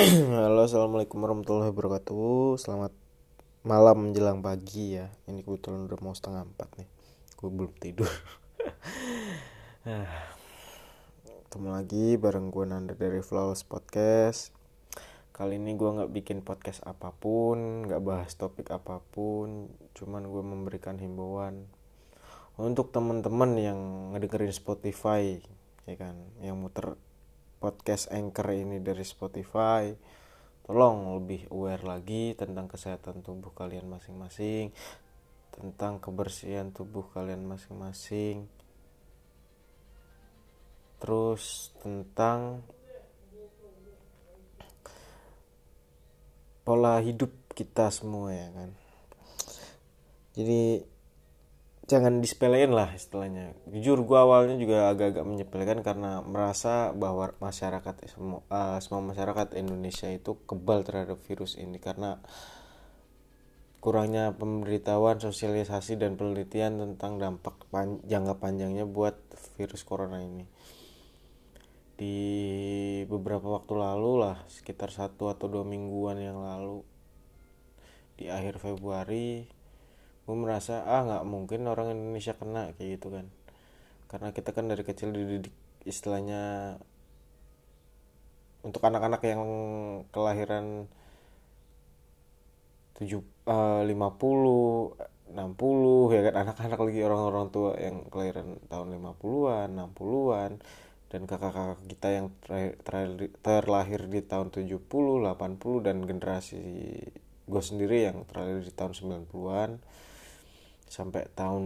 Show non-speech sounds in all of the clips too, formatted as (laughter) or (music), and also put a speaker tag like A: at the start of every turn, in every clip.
A: (clears throat) Halo assalamualaikum warahmatullahi wabarakatuh. Selamat malam menjelang pagi ya. Ini kebetulan udah mau setengah empat nih. Gue belum tidur. (laughs) Ketemu lagi bareng gue Nanda dari Flawless Podcast. Kali ini gue gak bikin podcast apa pun Gak bahas topik apa pun. Cuman gue memberikan himbauan Untuk temen-temen yang ngedengerin Spotify ya kan? Yang muter podcast Anchor ini dari Spotify. Tolong lebih aware lagi tentang kesehatan tubuh kalian masing-masing tentang kebersihan tubuh kalian masing-masing terus tentang pola hidup kita semua ya kan? Jadi jangan disepelein lah istilahnya. Jujur gue awalnya juga agak-agak menyepelekan karena merasa bahwa masyarakat semua uh, semua masyarakat Indonesia itu kebal terhadap virus ini karena kurangnya pemberitahuan sosialisasi dan penelitian tentang dampak pan jangka panjangnya buat virus corona ini. Di beberapa waktu lalu lah sekitar satu atau dua mingguan yang lalu di akhir Februari gue merasa ah nggak mungkin orang Indonesia kena kayak gitu kan. Karena kita kan dari kecil dididik istilahnya untuk anak-anak yang kelahiran tujuh eh, lima puluh enam puluh ya kan. Anak-anak lagi orang-orang tua yang kelahiran tahun 50-an 60-an dan kakak-kakak kita yang terlahir di tahun 70 80 dan generasi gue sendiri yang terlahir di tahun 90-an sampai tahun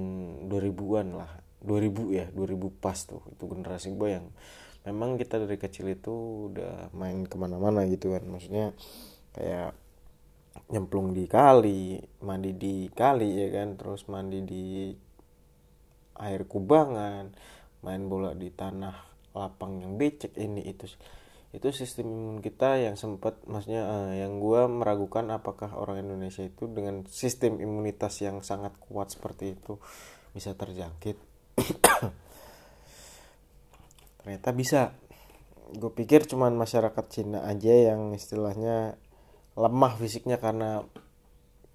A: 2000-an lah. 2000 ya 2000 pas tuh. Itu generasi gue yang memang kita dari kecil itu udah main ke mana-mana gitu kan. Maksudnya kayak nyemplung di kali mandi di kali ya kan. Terus mandi di air kubangan main bola di tanah lapang yang becek ini itu itu sistem imun kita yang sempat maksudnya uh, yang gue meragukan apakah orang Indonesia itu dengan sistem imunitas yang sangat kuat seperti itu bisa terjangkit. (coughs) Ternyata bisa. Gue pikir cuman masyarakat Cina aja yang istilahnya lemah fisiknya karena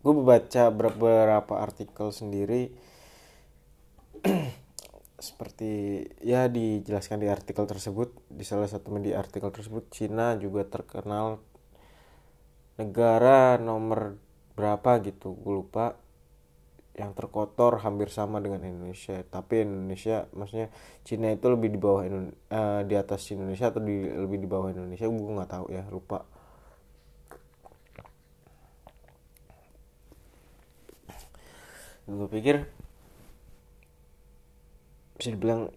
A: gue baca beberapa artikel sendiri (coughs) seperti ya dijelaskan di artikel tersebut di salah satu media artikel tersebut Cina juga terkenal negara nomor berapa gitu gue lupa yang terkotor hampir sama dengan Indonesia. Tapi Indonesia maksudnya Cina itu lebih di bawah uh, di atas Indonesia atau di lebih di bawah Indonesia? Gue nggak tahu ya lupa. Gue pikir bisa dibilang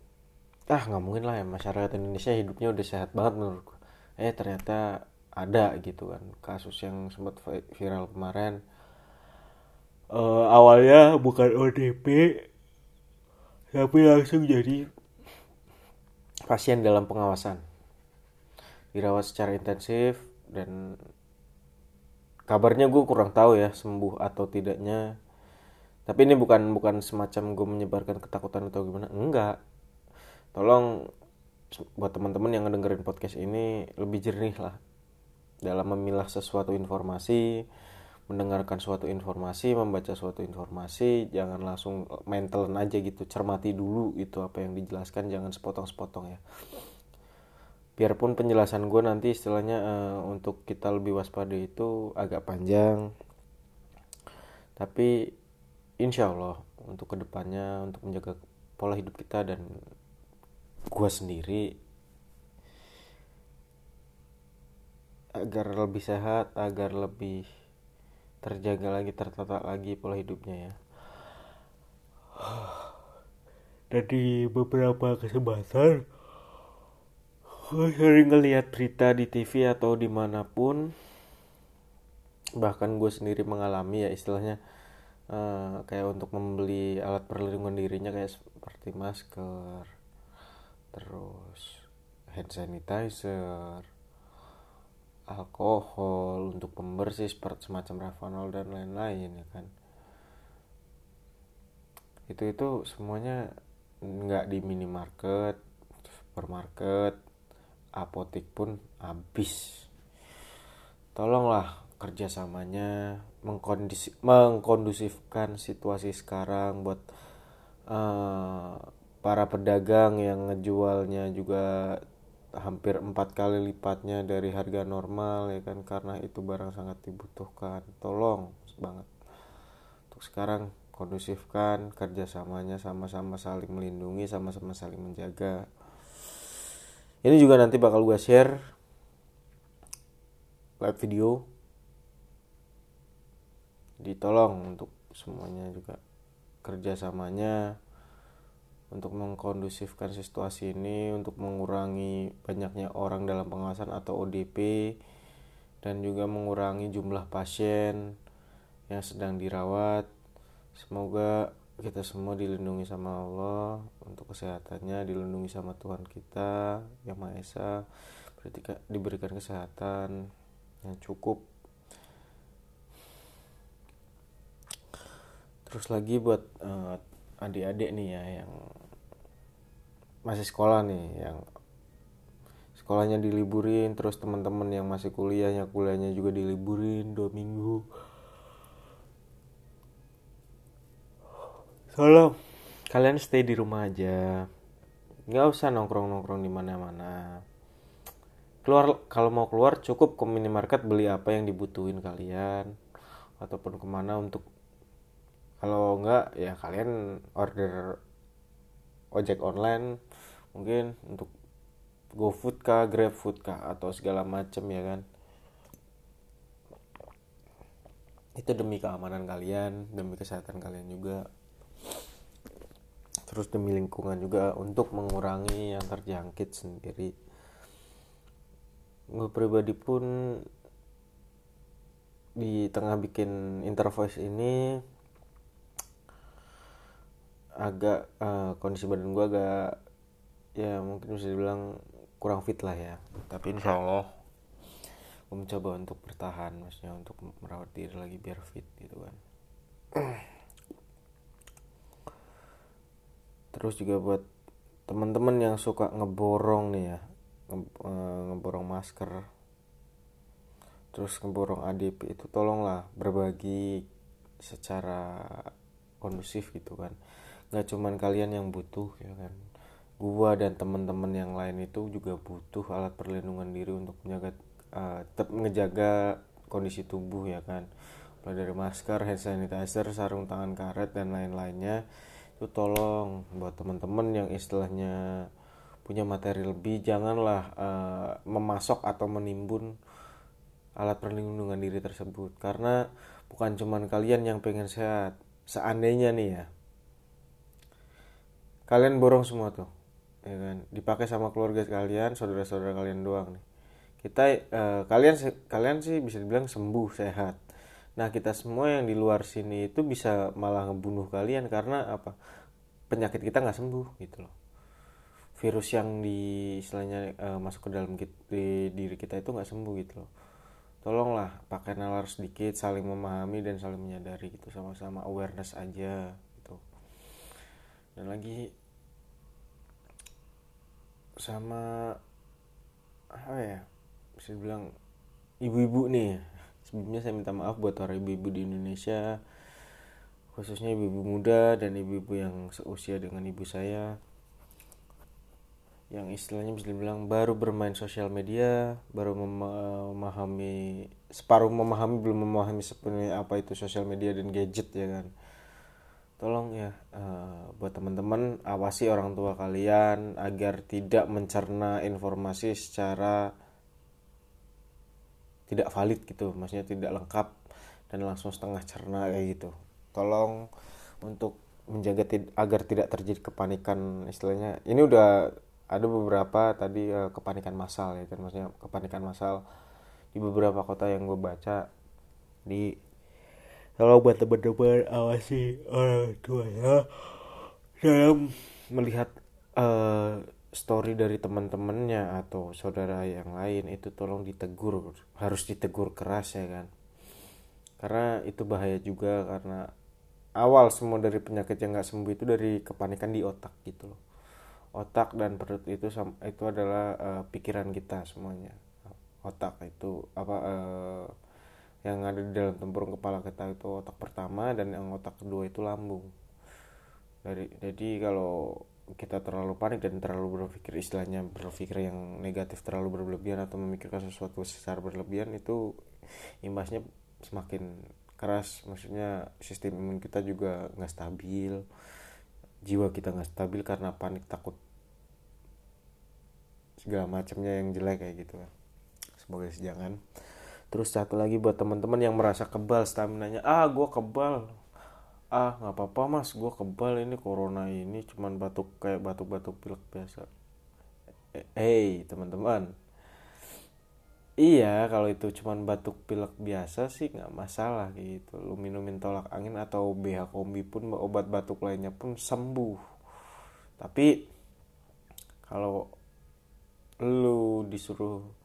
A: ah nggak mungkin lah ya masyarakat Indonesia hidupnya udah sehat banget menurutku eh ternyata ada gitu kan kasus yang sempat viral kemarin. Uh, awalnya bukan ODP tapi langsung jadi pasien dalam pengawasan. Dirawat secara intensif dan kabarnya gue kurang tahu ya sembuh atau tidaknya tapi ini bukan bukan semacam gue menyebarkan ketakutan atau gimana. Enggak. Tolong buat teman-teman yang ngedengerin podcast ini lebih jernih lah. Dalam memilah sesuatu informasi mendengarkan suatu informasi membaca suatu informasi jangan langsung mentalan aja gitu. Cermati dulu itu apa yang dijelaskan jangan sepotong-sepotong ya. Biarpun penjelasan gue nanti istilahnya uh, untuk kita lebih waspada itu agak panjang. Tapi insya Allah untuk ke depannya untuk menjaga pola hidup kita dan gue sendiri agar lebih sehat agar lebih terjaga lagi tertata lagi pola hidupnya ya. (sighs) Dan beberapa kesempatan gue sering ngeliat berita di TV atau di mana pun bahkan gue sendiri mengalami ya istilahnya uh, kayak untuk membeli alat perlindungan dirinya kayak seperti masker terus hand sanitizer alkohol untuk pembersih seperti semacam Ravanol dan lain-lain ya kan. Itu itu semuanya nggak di minimarket supermarket apotek pun habis. Tolonglah kerjasamanya mengkondisi mengkondusifkan situasi sekarang buat uh, para pedagang yang ngejualnya juga hampir empat kali lipatnya dari harga normal ya kan? Karena itu barang sangat dibutuhkan. Tolong banget. Untuk sekarang kondusifkan kerjasamanya sama-sama saling melindungi sama-sama saling menjaga. Ini juga nanti bakal gue share live video ditolong untuk semuanya juga kerjasamanya untuk mengkondusifkan situasi ini untuk mengurangi banyaknya orang dalam pengawasan atau ODP dan juga mengurangi jumlah pasien yang sedang dirawat. Semoga kita semua dilindungi sama Allah untuk kesehatannya dilindungi sama Tuhan kita yang Maha Esa. Diberikan kesehatan yang cukup terus lagi buat uh, adik-adik nih ya yang masih sekolah nih yang sekolahnya diliburin terus teman-teman yang masih kuliahnya kuliahnya juga diliburin dua minggu. Tolong kalian stay di rumah aja. Nggak usah nongkrong nongkrong di mana-mana. Keluar kalau mau keluar cukup ke minimarket beli apa yang dibutuhin kalian ataupun ke mana untuk kalau enggak ya kalian order ojek online mungkin untuk GoFood kah, GrabFood kah atau segala macam ya kan. Itu demi keamanan kalian, demi kesehatan kalian juga. Terus demi lingkungan juga untuk mengurangi yang terjangkit sendiri. Gue pribadi pun di tengah bikin intervoice ini agak uh, kondisi badan gue agak ya mungkin bisa dibilang kurang fit lah ya. Tapi insya Allah gue mencoba untuk bertahan maksudnya untuk merawat diri lagi biar fit gitu kan. Terus juga buat teman-teman yang suka ngeborong nih ya nge, uh, ngeborong masker terus ngeborong ADP itu tolonglah berbagi secara kondusif gitu kan nggak cuman kalian yang butuh ya kan? Gua dan teman-teman yang lain itu juga butuh alat perlindungan diri untuk menjaga uh, tetap menjaga kondisi tubuh ya kan? Mulai dari masker, hand sanitizer, sarung tangan karet dan lain-lainnya. Itu tolong buat teman-teman yang istilahnya punya materi lebih janganlah uh, memasok atau menimbun alat perlindungan diri tersebut. Karena bukan cuman kalian yang pengen sehat. Seandainya nih ya kalian borong semua tuh ya kan? Dipakai sama keluarga kalian saudara-saudara kalian doang nih. Kita uh, kalian kalian sih bisa dibilang sembuh sehat. Nah kita semua yang di luar sini itu bisa malah ngebunuh kalian karena apa? Penyakit kita nggak sembuh gitu loh. Virus yang di istilahnya uh, masuk ke dalam kita, di diri kita itu nggak sembuh gitu loh. Tolonglah pakai nalar sedikit saling memahami dan saling menyadari gitu sama-sama awareness aja gitu. Dan lagi sama apa ya bisa bilang ibu-ibu nih. Sebelumnya saya minta maaf buat para ibu-ibu di Indonesia khususnya ibu-ibu muda dan ibu-ibu yang seusia dengan ibu saya yang istilahnya bisa dibilang baru bermain sosial media, baru memahami separuh memahami belum memahami sepenuhnya apa itu sosial media dan gadget ya kan tolong ya uh, buat teman-teman awasi orang tua kalian agar tidak mencerna informasi secara tidak valid gitu. Maksudnya tidak lengkap dan langsung setengah cerna kayak gitu. Tolong untuk menjaga agar tidak terjadi kepanikan istilahnya. Ini udah ada beberapa tadi uh, kepanikan massal ya kan. Maksudnya kepanikan massal di beberapa kota yang gue baca di kalau buat teman-teman awasi orang tua ya. Dalam melihat uh, story dari teman-temannya atau saudara yang lain itu tolong ditegur harus ditegur keras ya kan? Karena itu bahaya juga karena awal semua dari penyakit yang nggak sembuh itu dari kepanikan di otak gitu otak dan perut itu itu adalah uh, pikiran kita semuanya. Otak itu apa uh, yang ada di dalam tempurung kepala kita itu otak pertama dan yang otak kedua itu lambung. Dari jadi kalau kita terlalu panik dan terlalu berpikir istilahnya berpikir yang negatif terlalu berlebihan atau memikirkan sesuatu secara berlebihan itu imbasnya semakin keras. Maksudnya sistem imun kita juga nggak stabil jiwa kita nggak stabil karena panik takut segala macamnya yang jelek kayak gitu kan. Semoga jangan terus satu lagi buat teman-teman yang merasa kebal stamina nya ah gue kebal. Ah nggak apa-apa mas gue kebal ini corona ini cuman batuk kayak batuk-batuk pilek biasa. Hey teman-teman. Iya kalau itu cuman batuk pilek biasa sih nggak masalah gitu. Lu minumin tolak angin atau BH kombi pun obat batuk lainnya pun sembuh. Tapi kalau lu disuruh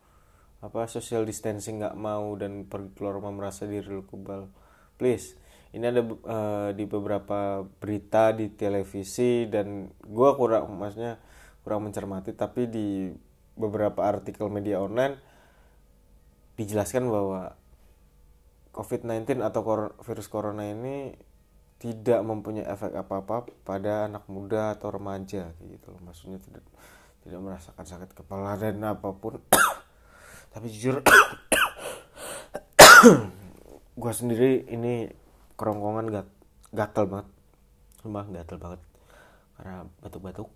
A: apa social distancing nggak mau dan pergi keluar rumah merasa diri lu kebal. Please ini ada uh, di beberapa berita di televisi dan gue kurang maksudnya kurang mencermati tapi di beberapa artikel media online dijelaskan bahwa COVID-19 atau virus corona ini tidak mempunyai efek apa-apa pada anak muda atau remaja gitu loh. Maksudnya tidak tidak merasakan sakit kepala dan apa pun tapi jujur (coughs) gue sendiri ini kerongkongan gat gatel banget. Sumpah gatel banget. Karena batuk-batuk.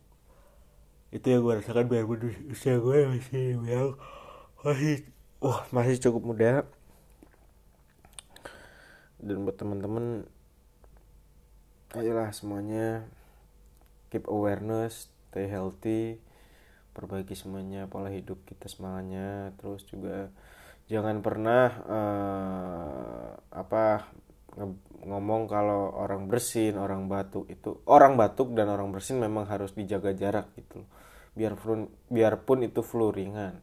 A: Itu yang gue rasakan biar usia gue masih yang masih wah masih cukup muda. Dan buat teman-teman ayolah semuanya keep awareness stay healthy perbaiki semuanya pola hidup kita semuanya. Terus juga jangan pernah uh, apa ngomong kalau orang bersin orang batuk. Itu orang batuk dan orang bersin memang harus dijaga jarak gitu biarpun biarpun itu flu ringan.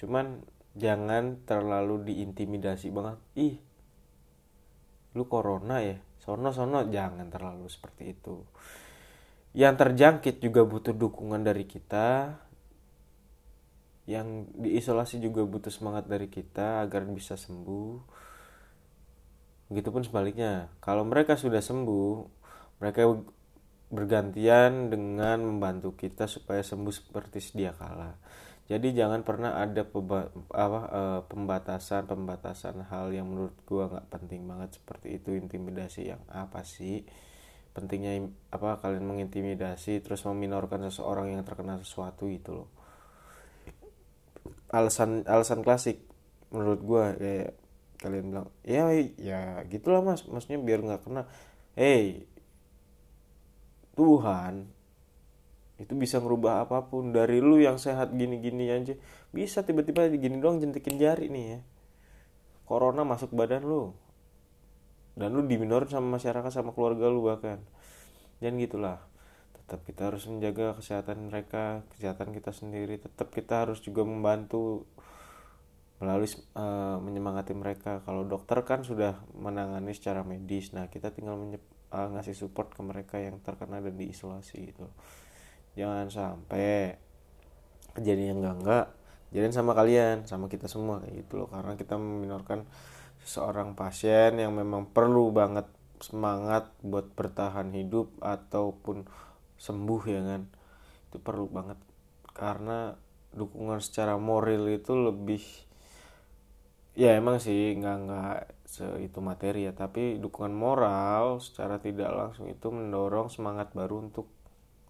A: Cuman jangan terlalu diintimidasi banget. Ih lu corona ya? Sono sono. Jangan terlalu seperti itu. Yang terjangkit juga butuh dukungan dari kita yang diisolasi juga butuh semangat dari kita agar bisa sembuh. Begitupun sebaliknya, kalau mereka sudah sembuh, mereka bergantian dengan membantu kita supaya sembuh seperti sedia kala. Jadi jangan pernah ada apa, e, pembatasan pembatasan hal yang menurut gua nggak penting banget seperti itu. Intimidasi yang apa sih? Pentingnya apa kalian mengintimidasi terus meminorkan seseorang yang terkena sesuatu itu loh alasan alasan klasik menurut gua kayak kalian bilang ya ya gitulah mas. Maksudnya biar nggak kena hey Tuhan itu bisa ngerubah apa pun dari lu yang sehat gini-gini aja. Bisa tiba-tiba gini doang jentikin jari nih ya. Corona masuk badan lu. Dan lu diminorin sama masyarakat sama keluarga lu bahkan. Dan gitulah tetap kita harus menjaga kesehatan mereka kesehatan kita sendiri. Tetap kita harus juga membantu melalui uh, menyemangati mereka. Kalau dokter kan sudah menangani secara medis nah kita tinggal uh, ngasih support ke mereka yang terkena dan diisolasi gitu. Jangan sampai kejadian enggak enggak jadian sama kalian sama kita semua kayak gitu loh. Karena kita meminorkan seorang pasien yang memang perlu banget semangat buat bertahan hidup ataupun sembuh ya kan. Itu perlu banget. Karena dukungan secara moral itu lebih ya emang sih nggak nggak itu materi ya. Tapi dukungan moral secara tidak langsung itu mendorong semangat baru untuk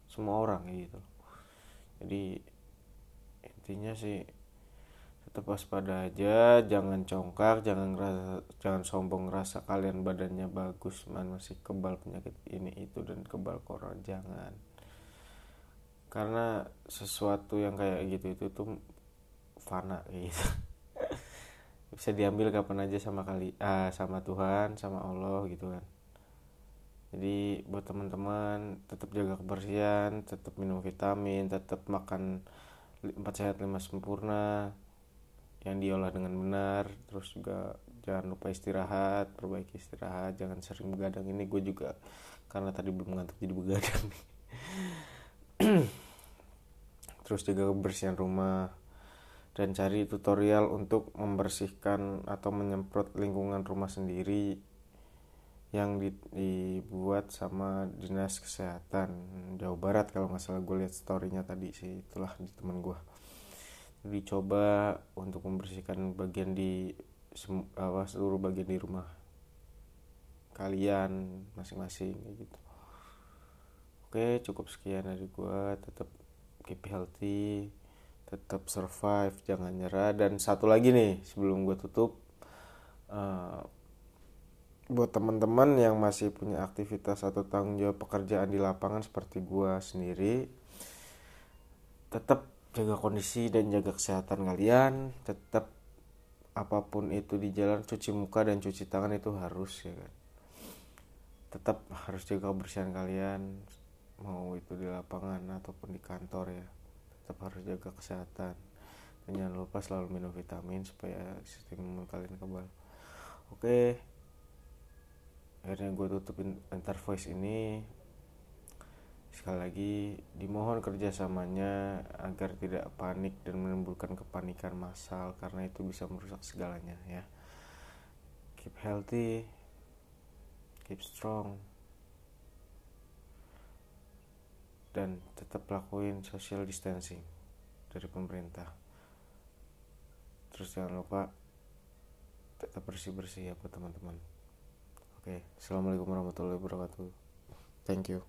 A: semua orang gitu. Jadi intinya sih tetap waspada aja jangan congkak jangan ngerasa jangan sombong ngerasa kalian badannya bagus man masih kebal penyakit ini itu dan kebal corona jangan. Karena sesuatu yang kayak gitu itu tuh fana gitu. (laughs) Bisa diambil kapan aja sama kali ah sama Tuhan sama Allah gitu kan. Jadi buat teman-teman tetap jaga kebersihan tetap minum vitamin tetap makan empat sehat lima sempurna yang diolah dengan benar terus juga jangan lupa istirahat perbaiki istirahat jangan sering begadang. Ini gue juga karena tadi belum ngantuk jadi begadang. (clears throat) Terus jaga kebersihan rumah dan cari tutorial untuk membersihkan atau menyemprot lingkungan rumah sendiri yang dibuat sama dinas kesehatan Jawa Barat kalau nggak salah gue lihat storynya tadi sih itulah di temen gue dicoba untuk membersihkan bagian di apa seluruh bagian di rumah kalian masing-masing gitu. Oke cukup sekian dari gue tetap keep healthy tetap survive jangan nyerah. Dan satu lagi nih sebelum gue tutup uh, buat teman-teman yang masih punya aktivitas atau tanggung jawab pekerjaan di lapangan seperti gua sendiri tetap jaga kondisi dan jaga kesehatan kalian tetap apa pun itu di jalan cuci muka dan cuci tangan itu harus ya kan? Tetap harus jaga kebersihan kalian mau itu di lapangan ataupun di kantor ya. Tetap harus jaga kesehatan. Dan jangan lupa selalu minum vitamin supaya sistem imun kalian kebal. Oke. Akhirnya gue tutupin antar voice ini sekali lagi dimohon kerjasamanya agar tidak panik dan menimbulkan kepanikan massal karena itu bisa merusak segalanya ya keep healthy keep strong dan tetap lakuin social distancing dari pemerintah terus jangan lupa tetap bersih bersih ya buat teman-teman Oke, assalamualaikum warahmatullahi wabarakatuh. Thank you.